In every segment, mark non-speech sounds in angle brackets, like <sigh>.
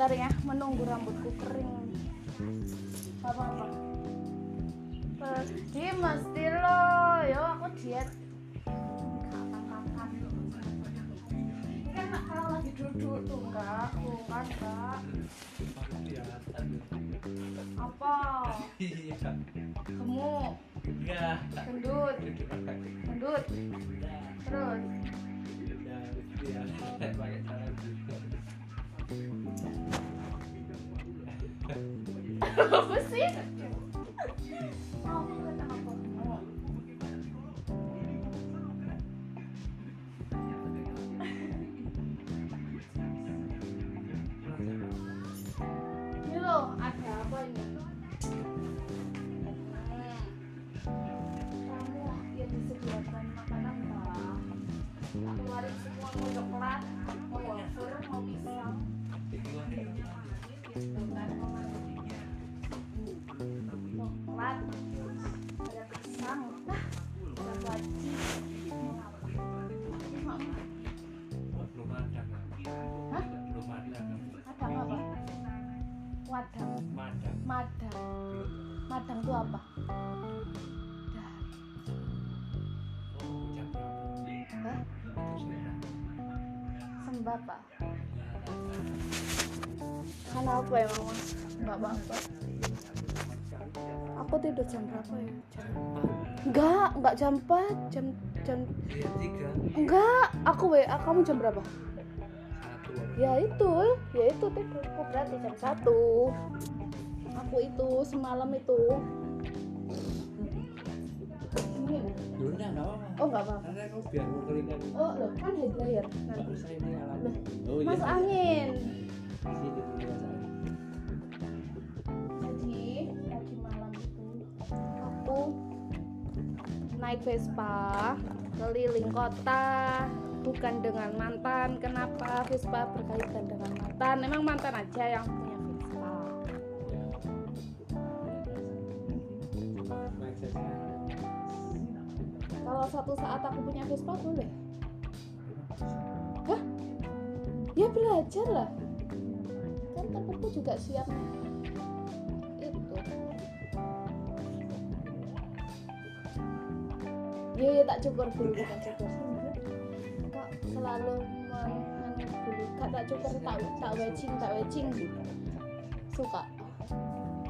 Bentar ya, menunggu rambutku kering. Apa apa? Pergi mesti lo, yo aku diet. Ini kan kalau lagi duduk tuh enggak, tuh kan enggak. Apa? Gemuk, Enggak. gendut, gendut. Terus <laughs> Ya, apa ya mama? Enggak apa-apa. Aku tidur jam berapa ya? Jam Enggak, enggak jam 4, jam jam enggak. Aku WA kamu jam berapa? Satu. Ya itu, ya itu tidurku berarti jam 1. Aku itu semalam itu. Ya? Yaudah, nggak apa-apa. Oh enggak apa-apa. Aku biar keringan. Oh, loh, kan head dryer Nggak nanti. usah ini alat. Loh, Oh, iya. Mas angin. Sini naik Vespa keliling kota bukan dengan mantan. Kenapa Vespa berkaitan dengan mantan? Memang mantan aja yang punya Vespa. Kalau suatu saat aku punya Vespa boleh? Hah? Ya belajar lah. Kan temanku juga siap Iya, iya tak cukur dulu, tak cukur. Kak selalu men- men- dulu. Kak tak cukur, tak tak wedging, tak wedging. Suka,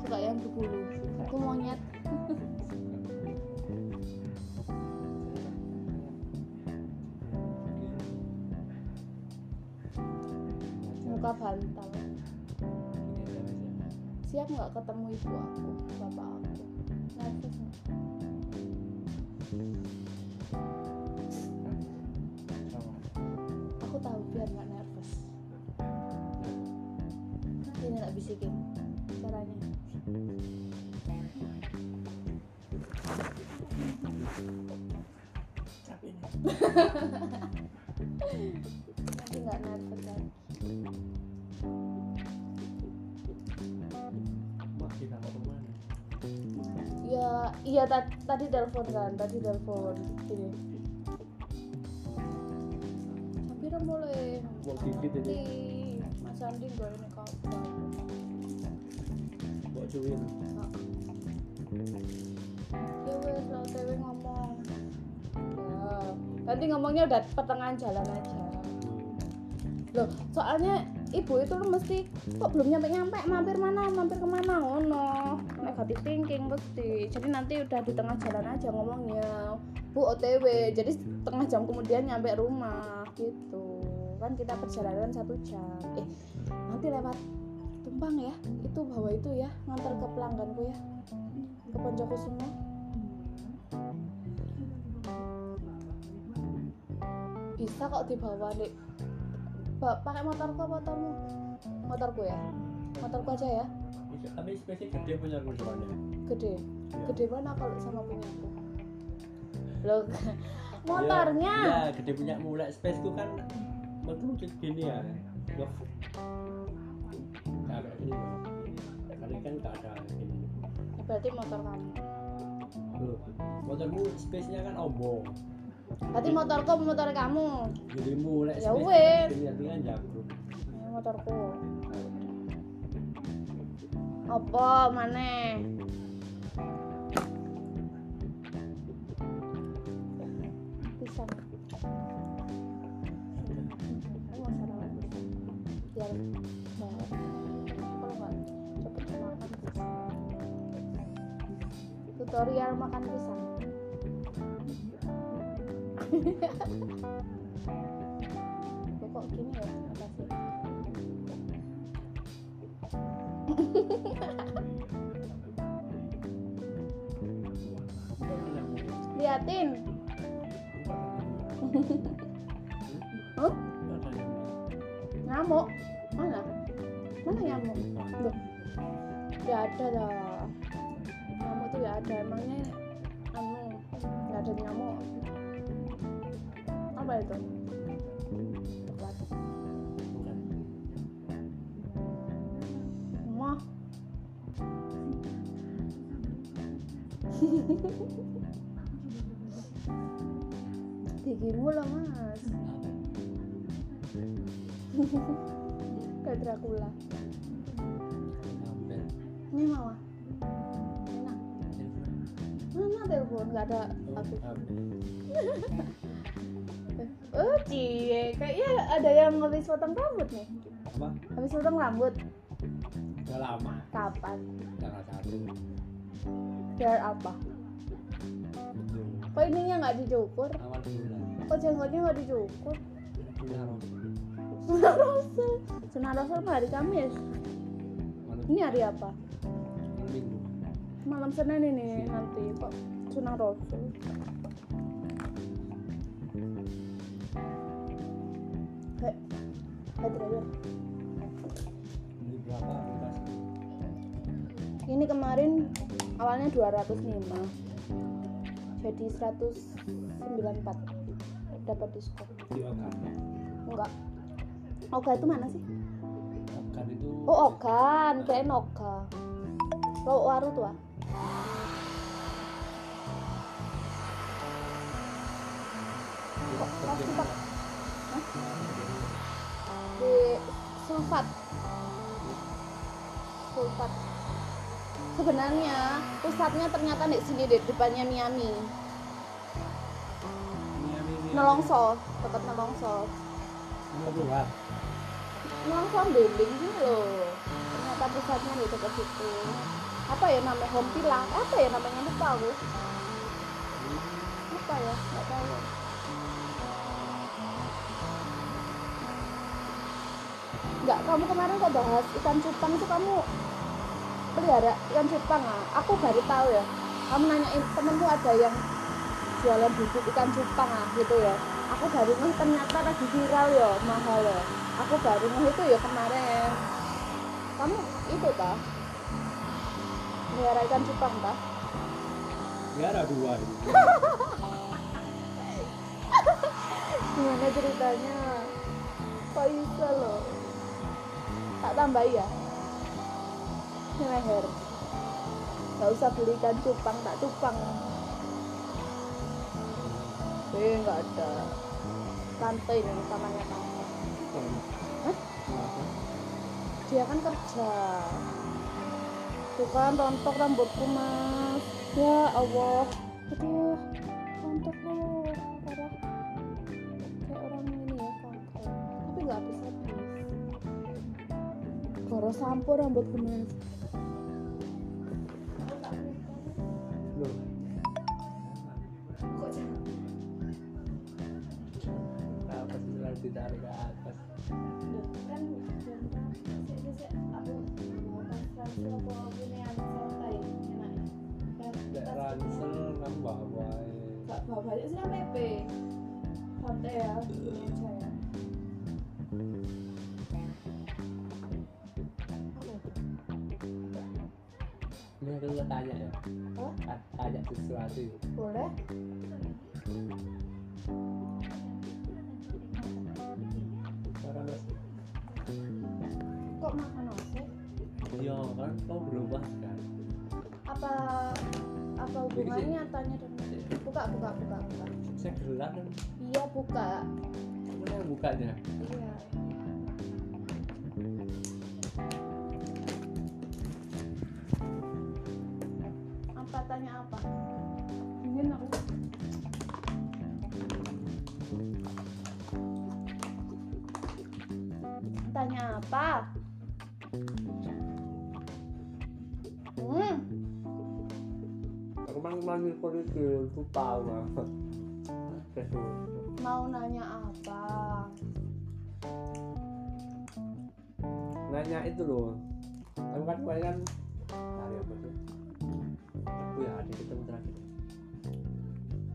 suka yang berbulu. Aku monyet. Muka bantal. Siap nggak ketemu ibu aku, bapak aku? Nervous iya ta- tadi telepon kan, tadi telepon. Gini. Tapi udah mulai. Mau gigit ini. Mas Andi gue ini kabar. Mau cuin. Ya wes lah tewe ngomong. Ya, nanti ngomongnya udah pertengahan jalan aja. Loh, soalnya ibu itu lu mesti kok belum nyampe nyampe mampir mana mampir ke mana ngono negatif thinking mesti. Jadi nanti udah di tengah jalan aja ngomongnya. Bu otw jadi setengah jam kemudian nyampe rumah gitu. Kan kita perjalanan satu jam. Eh nanti lewat tumpang ya. Itu bawa itu ya. Ngantar ke pelangganku ya. Ke Poncokusumo bisa kok dibawa Ba- pakai motorku apa motormu? Motorku ya? Motorku aja ya tapi spesial gede punya aku depannya. gede Iya. gede mana kalau sama punya aku loh <laughs> motornya Ya, ya gede punya mulai spaceku kan motor gini ya. Loh. Kayak gini loh. Kali kan gak ada gini. berarti motor kamu Loh, motormu space-nya kan ombong. berarti motorku motor kamu Jadi mulai Ya space wes. kan jago. Ini motorku Apa maneh? Pisang. Biar. Tutorial makan pisang. <laughs> Kok gini ya atasnya? Liatin. Huh? Nyamuk. Mana? Mana nyamuk? Loh. Ya ada lah. Nyamuk tuh ya ada. Emangnya anu nggak ada nyamuk. Apa itu? Gigimu loh mas. Kayak Dracula. Ini mama Enak. Mana telepon? Gak ada. Aku <laughs> Oh cie. Kayaknya ada yang habis potong rambut nih. Apa? Habis potong rambut. Udah lama. Kapan? tanggal satu Biar apa? Kok ininya nggak dicukur? Kok jenggotnya nggak dicukur? Sunah Rasul Sunah Rasul hari Kamis? Ini hari apa? Malam Senin ini nanti kok Sunah Rasul Hei, Ini kemarin awalnya 205 Jadi 194 Dapat diskon. Di okan Enggak. Oga itu mana sih? okan itu Oh Ogan, kirain Oga. Lo waru tuh ah. Pasti pak? Di sulfat. Sulfat Sebenarnya pusatnya ternyata di sini deh depannya Miami. Nelongso, dekat Nelongso. Keluar Nelongso Beling gitu loh. Ternyata pusatnya di dekat situ. Apa ya namanya? Home Villa? Apa ya namanya? Lupa aku. Apa ya? Nggak tahu. Enggak, kamu kemarin kok bahas ikan cupang itu kamu pelihara ikan cupang ah? Aku baru tahu ya. Kamu nanyain temenku ada yang jualan bubuk ikan cupang ah gitu ya. Aku baru ngeh ternyata lagi viral ya, mahal ya. Aku baru ngeh itu ya kemarin. Kamu itu tah? Pelihara ikan cupang tah? ada dua <laughs> Gimana ceritanya? Kok bisa loh? Tak tambah ya? Ini leher. Gak usah beli ikan cupang, tak cupang. Eh, nggak ada. Tante ini namanya tante. Hah? Dia kan kerja. Tuh kan rontok rambutku mas. Ya Allah. Aduh, rontok loh. Parah kayak orang ini ya kanker tapi nggak habis habis Goro sampo rambut bener Sesuatu Boleh? masih Kok makan nasi? iya kan? Kau berubah kan? Apa apa hubungannya tanya dong. Buka, buka, buka, buka. Saya gelap kan? Iya buka. Mana bukanya? Iya tanya apa? Dingin aku. Tanya apa? Hmm. Aku mang manggil kulit lupa banget mau nanya apa? Nanya itu loh. Aku kan kemarin kan hari apa tuh aku ya ada ketemu terakhir?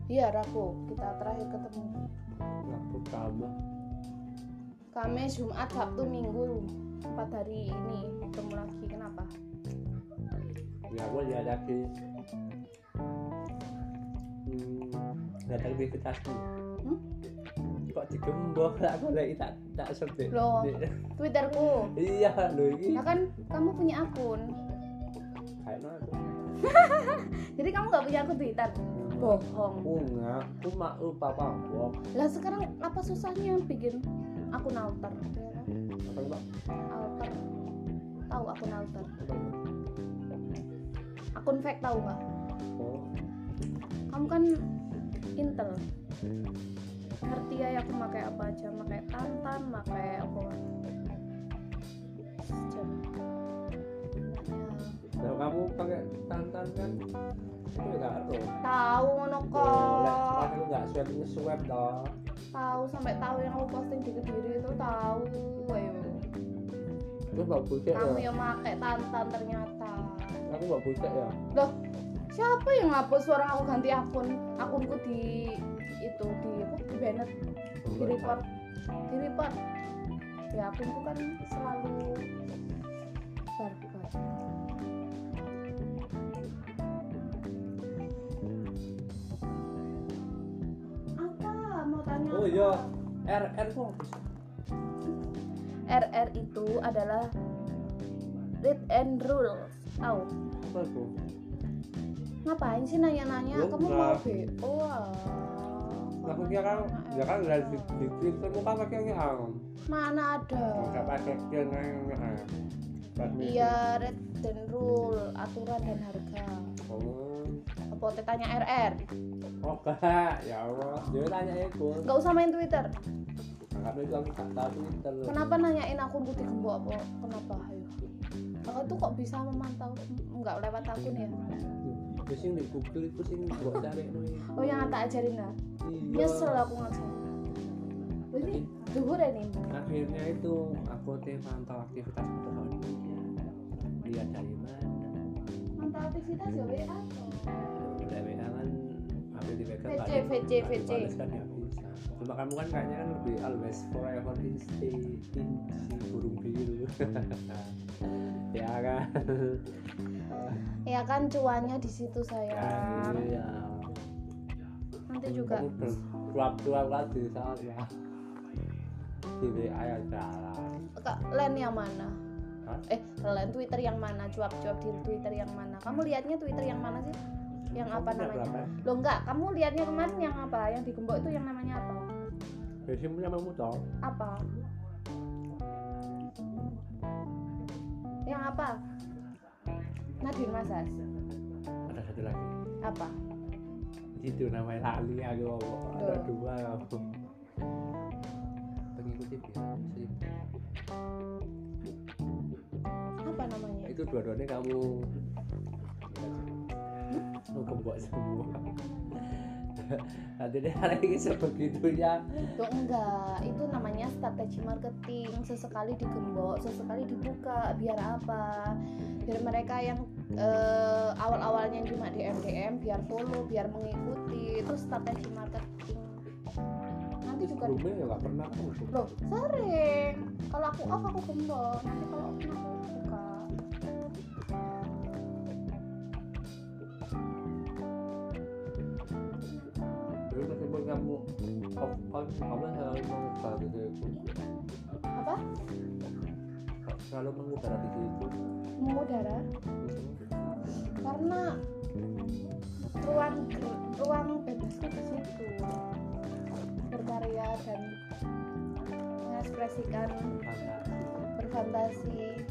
Iya Rabu kita terakhir ketemu. Aku kamu Kamis Jumat Sabtu Minggu. Empat hari ini ketemu lagi. Kenapa? Ya aku lihat lagi? Hmm, datang aktivitasmu Hmm? kok digembok? Tak boleh tak tak sebut? Loh. Twitterku. Iya lo ini. Nah kan kamu punya akun. aku jadi kamu nggak punya akun Twitter? Bohong. Aku nggak aku mau lupa apa lah sekarang apa susahnya bikin akun alter? Apa pak alter. Tahu akun alter? Akun fake tahu nggak? Oh. Kamu kan intel. Ngerti ya aku pakai apa aja? Pakai tantan pakai apa? Jam kamu pakai tantan kan? Itu nggak ada. Tahu ngono kok aku nggak swab nge-swab toh. Tahu sampai tahu yang aku posting di kediri itu tahu. Ayo bucek kamu ya? yang pakai tantan ternyata. Aku nggak bucek ya? loh siapa yang ngapus orang aku ganti akun? Akunku di itu di apa? Di banned di report. Di report. Ya akunku kan selalu Oh iya, RR bisa. RR itu adalah read and rules tahu Apa itu? ngapain sih nanya-nanya? Kamu mau enggak. BO ah. Aku kira kan, ya kan dari di, Twitter kan pakai yang mana ada? Nggak pakai yang yang iya red dan rule aturan dan harga. Oh, apa teh tanya RR oh ya Allah. Dia tanya itu. nggak usah main Twitter. Karena itu aku tak tahu Twitter. kenapa nanyain akun putih gembok apa? Kenapa? Ayo. Aku tuh kok bisa memantau? Nggak lewat akun ya? Terus yang di Google itu sih buat cari oh yang tak ajarin lah Iya. nyesel aku ngajar ini duhur ya nih Akhirnya itu aku teh pantau aktivitas foto Lihat dari mana? mantau aktivitas ya WA WA kan hampir dipegang VC, di- VC, VC. kan ya. Bisa cuma kamu kan kayaknya kan lebih always forever in stay in si burung biru. Ya kan? Ya kan cuannya di situ ya sayang. Iya. Nanti juga. Bersuap-suap di sana di WA ya jalan. Kak, len yang mana? Hah? eh len Twitter yang mana? Cuap-cuap di Twitter yang mana? Kamu lihatnya Twitter yang mana sih yang apa Kamu punya namanya? berapa? lo enggak kamu lihatnya kemarin yang apa? Yang digembok itu yang namanya apa? Biasanya punya kamu toh. Apa? Yang apa? Nadine Masas ada satu lagi. Apa? Itu namanya Lali aku ada dua kamu pengikuti seribu apa namanya? Itu dua-duanya kamu kembok semua nanti hari ini sebegitunya Loh enggak, itu namanya strategi marketing. Sesekali digembok, sesekali dibuka. Biar apa? Biar mereka yang eh, awal-awalnya cuma di MDM, biar follow, biar mengikuti. Itu strategi marketing. Nanti juga sebelumnya ya nggak pernah aku Loh, sering. Kalau aku off aku gembok. Nanti kalau aku buka. Kamu off kamu selalu mengubah gitu itu Apa? selalu mengubah gitu? Itu Mengudara. Karena ruang ruang bebasku di situ. Berkarya dan mengekspresikan berfantasi.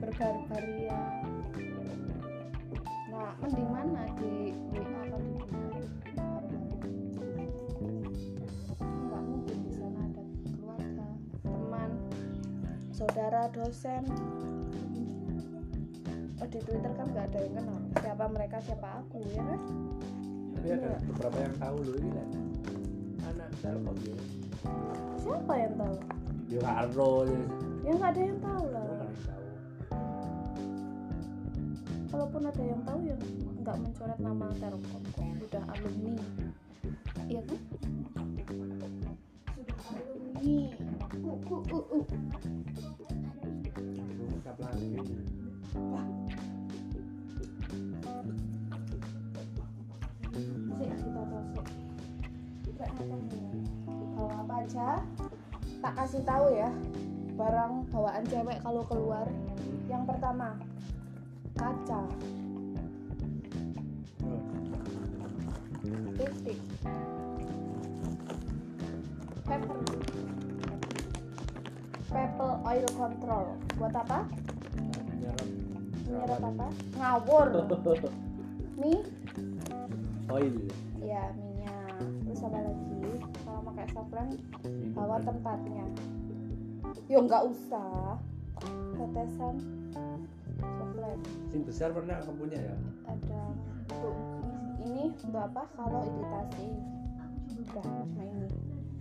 Berbarbaria mending mana? Di WA apa di DM nggak mungkin di sana ada keluarga teman saudara dosen. Oh di Twitter kan nggak ada yang kenal. Siapa mereka siapa aku ya kan? Tapi ada beberapa yang tahu loh ini lah anak. Telkom ya siapa yang tahu? Ya karo ya. Ya nggak ada yang tahu lah kalaupun ada yang tahu ya nggak mencoret nama Telkom udah alumni iya kan sudah alumni uh, uh, uh, uh. Bawa apa aja? Tak kasih tahu ya. Barang bawaan cewek kalau keluar. Yang pertama, kaca, titik, pepper, pepper oil control. Buat apa? nyerap. Menyerap apa? Ngawur. <laughs> Mie oil. Ya minyak. Terus apa lagi? Kalau pakai softlens bawa tempatnya. Yo nggak usah. Tetesan softlens sing besar pernah kamu punya ya? Ada. Tuh ini untuk apa kalau iritasi. Udah cuma ini.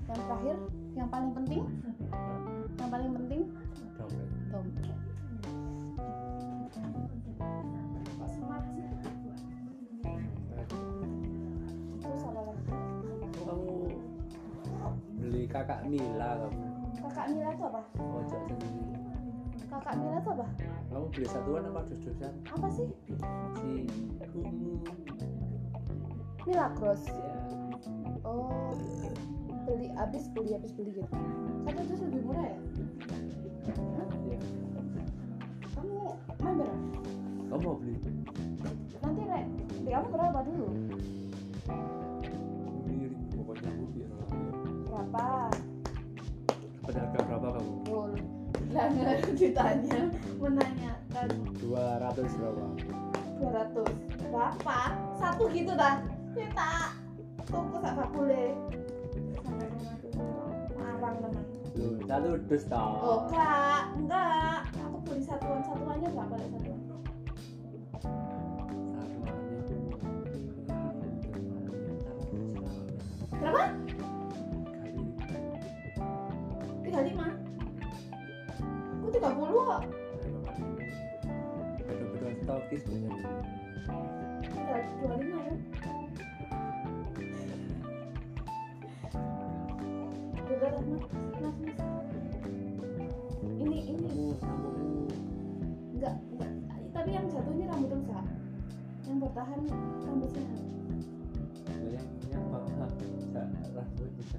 Yang terakhir yang paling penting? Yang paling penting? Dompet. Dompet. Lagi? Oh, kamu beli kakak Mila kamu. Kakak Mila itu apa? Sendiri kakak Mila itu apa? Kamu beli satuan apa dus-dusan apa sih? Si ungu Milagros ya oh beli habis beli habis beli gitu. Satu terus lebih murah ya? Hah? ya kamu member ya? kamu mau beli? Nanti rek. Di kamu berapa dulu? Mirip pokoknya aku biar berapa? Pedagang berapa kamu? Bol lah <laughs> nggak ditanya menanyakan. 200 berapa? 200 berapa? Satu gitu dah. Kita tuku sak bakule sampai rumah dulu marang teman. Satu dus tau oh enggak. Enggak. Aku beli satuan satuannya berapa? Ya satuan Punya tiga dua lima ya Udah, mas, mas. Ini, ini, enggak, enggak. Tapi yang jatuhnya rambut rusak. Yang bertahan rambut sehat. yang yang bawah nggak rambut bisa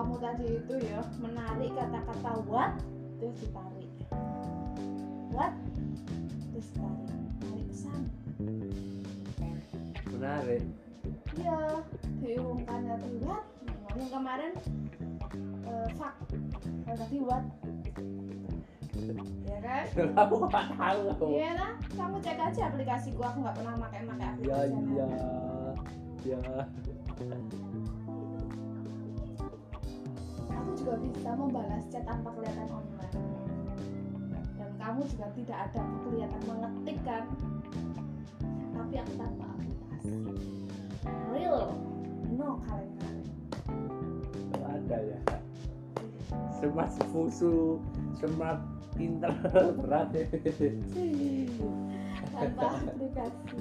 kamu tadi itu ya menarik kata-kata what terus ditarik. What terus ditarik. Tarik pesan. menarik Iya, diumumkan tadi what. Yang kemarin eh fuck. Yang tadi what. Ya kan? kamu nggak tahu Iya lah, kamu cek aja aplikasiku. Aku nggak pernah pakai pakai aplikasi. ya ya Aku juga bisa membalas chat tanpa kelihatan online. Dan kamu juga tidak ada kelihatan mengetik kan? Tapi aku tanpa aplikasi. Real, no kaleng-kaleng. Itu ada ya smart fusu smart pinter <laughs> berat ya Tanpa aplikasi.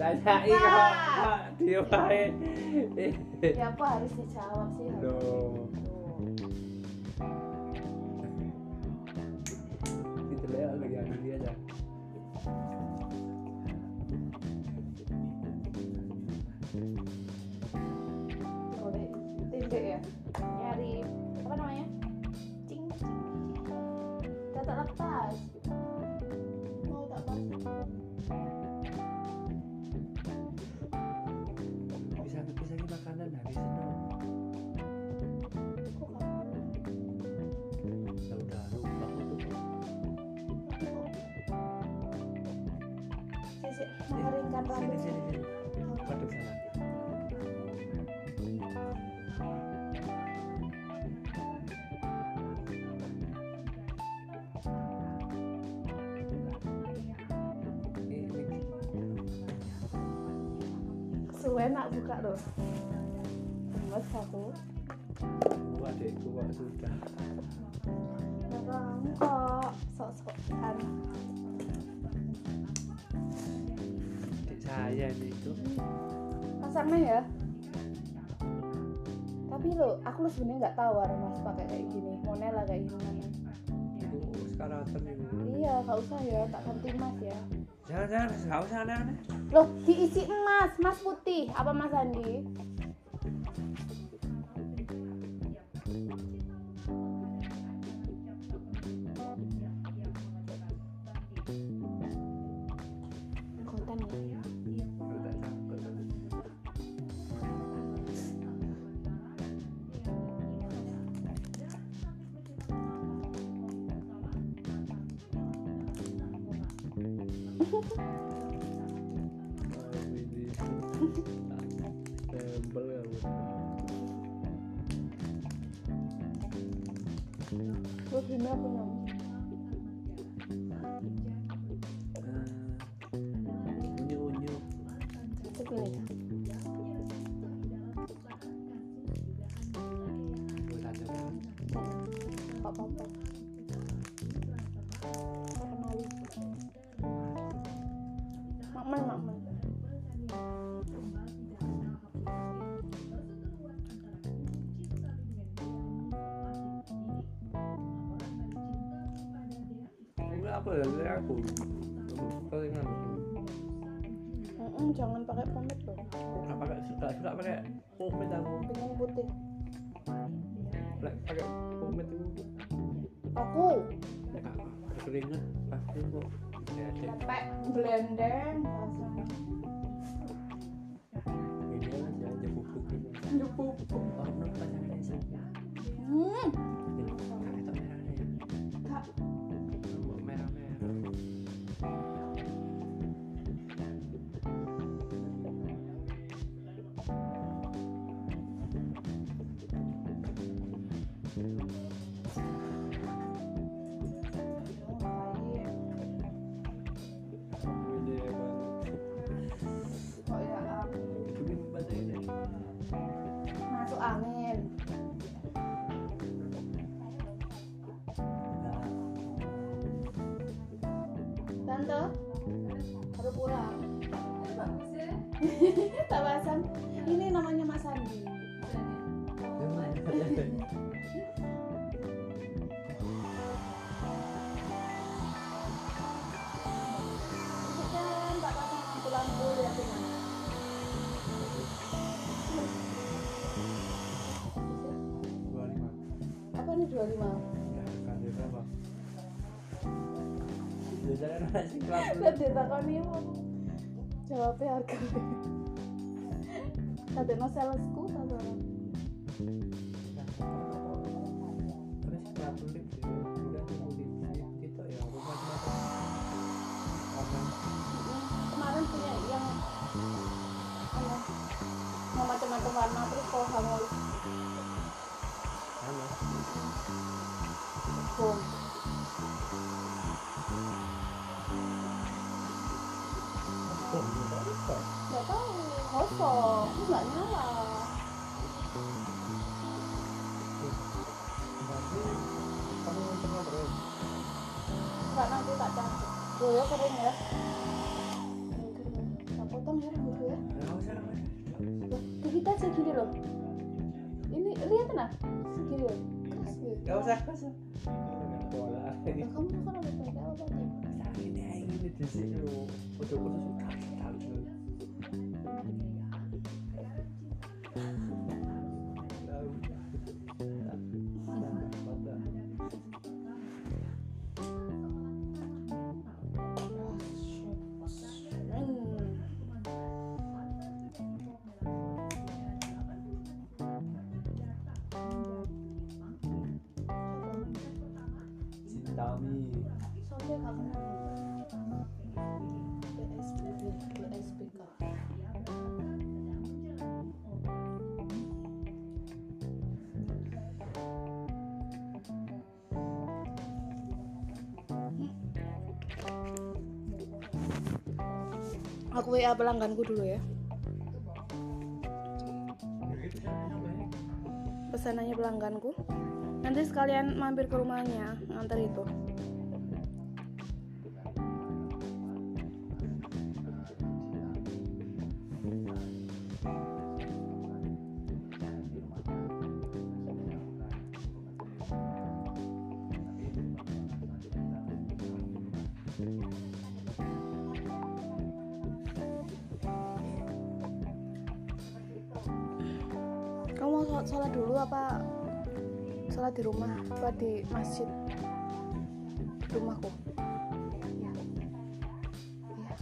Tanyai Wah. kok dia wae. ya harus dijawab sih. Loh. Sini sini sini. Waduh sana. Ini suwe nak buka loh Ini itu. pasangnya ya? Tapi lo aku lo sebenarnya nggak tawar mas pakai kayak gini monela kayak gini Itu sekarang iya nggak usah ya tak ganti mas ya. Jangan jangan nggak usah aneh-aneh. loh diisi emas emas putih. Apa mas Andi aja, kan? apa? Ini aku. Pakai pomade aku. pengen putih. Lek pakai pomade itu aku. Ya kak keringet pasti kok. Blending pasang Ini aja aja bubuk ini. Saya. hmm tante. Baru pulang. <laughs> Ini namanya Mas Andi. Apa nih 25 Jajaran nasi kelas Lihat ditakoni apa jawabnya harga. Tadi no salesku tenan segini loh keras gue Gak usah, gak usah. Bola. Kamu kan pakai apa aja ini di sini lo. Udah putus Aku WA pelangganku dulu ya. Pesanannya pelangganku. Nanti sekalian mampir ke rumahnya nganter itu. Di masjid rumahku? Iya. Iya.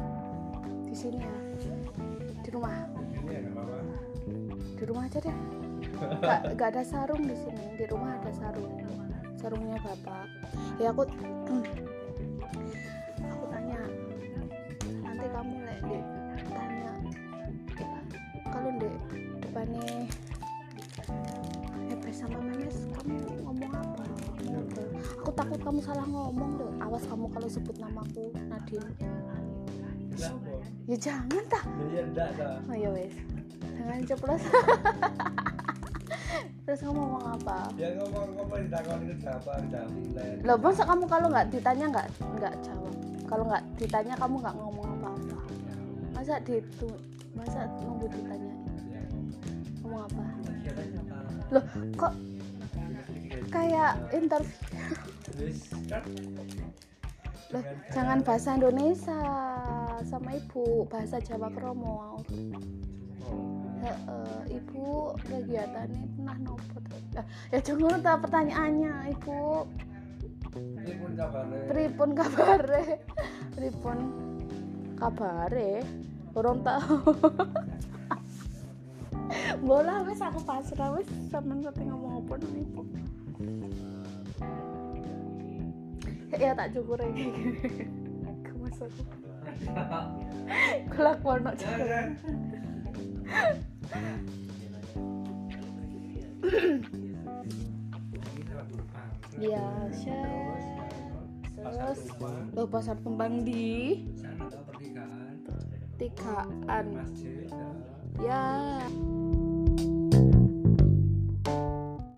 Di sini ya. Di rumah. Ya. Di rumah aja deh. Gak, gak ada sarung di sini. Di rumah ada sarung. Sarungnya bapak. Ya aku kamu salah ngomong deh awas kamu kalau sebut namaku Nadine ya jangan Ya enggak dah. oh ya wes jangan ceplos <laughs> terus kamu ngomong apa Ya ngomong-ngomong ditakoni ke siapa, jawab nilai. Loh, masa kamu kalau nggak ditanya nggak nggak jawab? Kalau nggak ditanya kamu nggak ngomong apa-apa? Masa ditu masa nunggu ditanya? Ngomong apa? Loh, kok kayak interview? Kan Loh, jangan bahasa Indonesia sama ibu, bahasa Jawa Kromo. Heeh, ibu kegiatannya pernah nopo? Ya, ya jangan tak pertanyaannya, ibu. ini pun kabarnya. Pripun kabare? Pripun kabare? Urung tahu. <laughs> Bola wis aku pasrah wis sampean ngomong apa nang ibu. <laughs> Ya tak cukur. Kemas <laughs> aku. Kelakuan nok Jangan. Iya, Chef. Terus lo pasar kembang di Sana tahu pernikahan, tigaan. masjid, Ya.